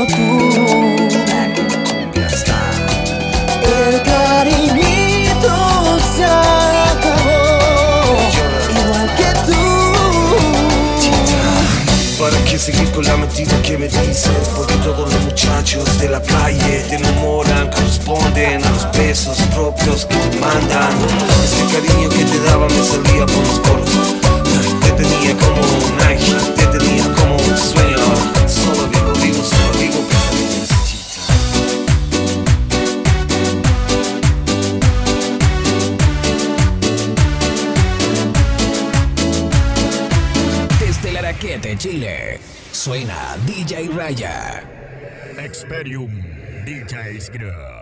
como tú. El cariñito se acabó, igual que tú. ¿Para qué seguir con la mentira que me dices? Porque todos los muchachos de la calle te enamoran, corresponden a los besos propios que te mandan. Ese cariño que te daba me salía por los poros. Te tenía como un Chile, suena DJ Raya. Experium DJs Group.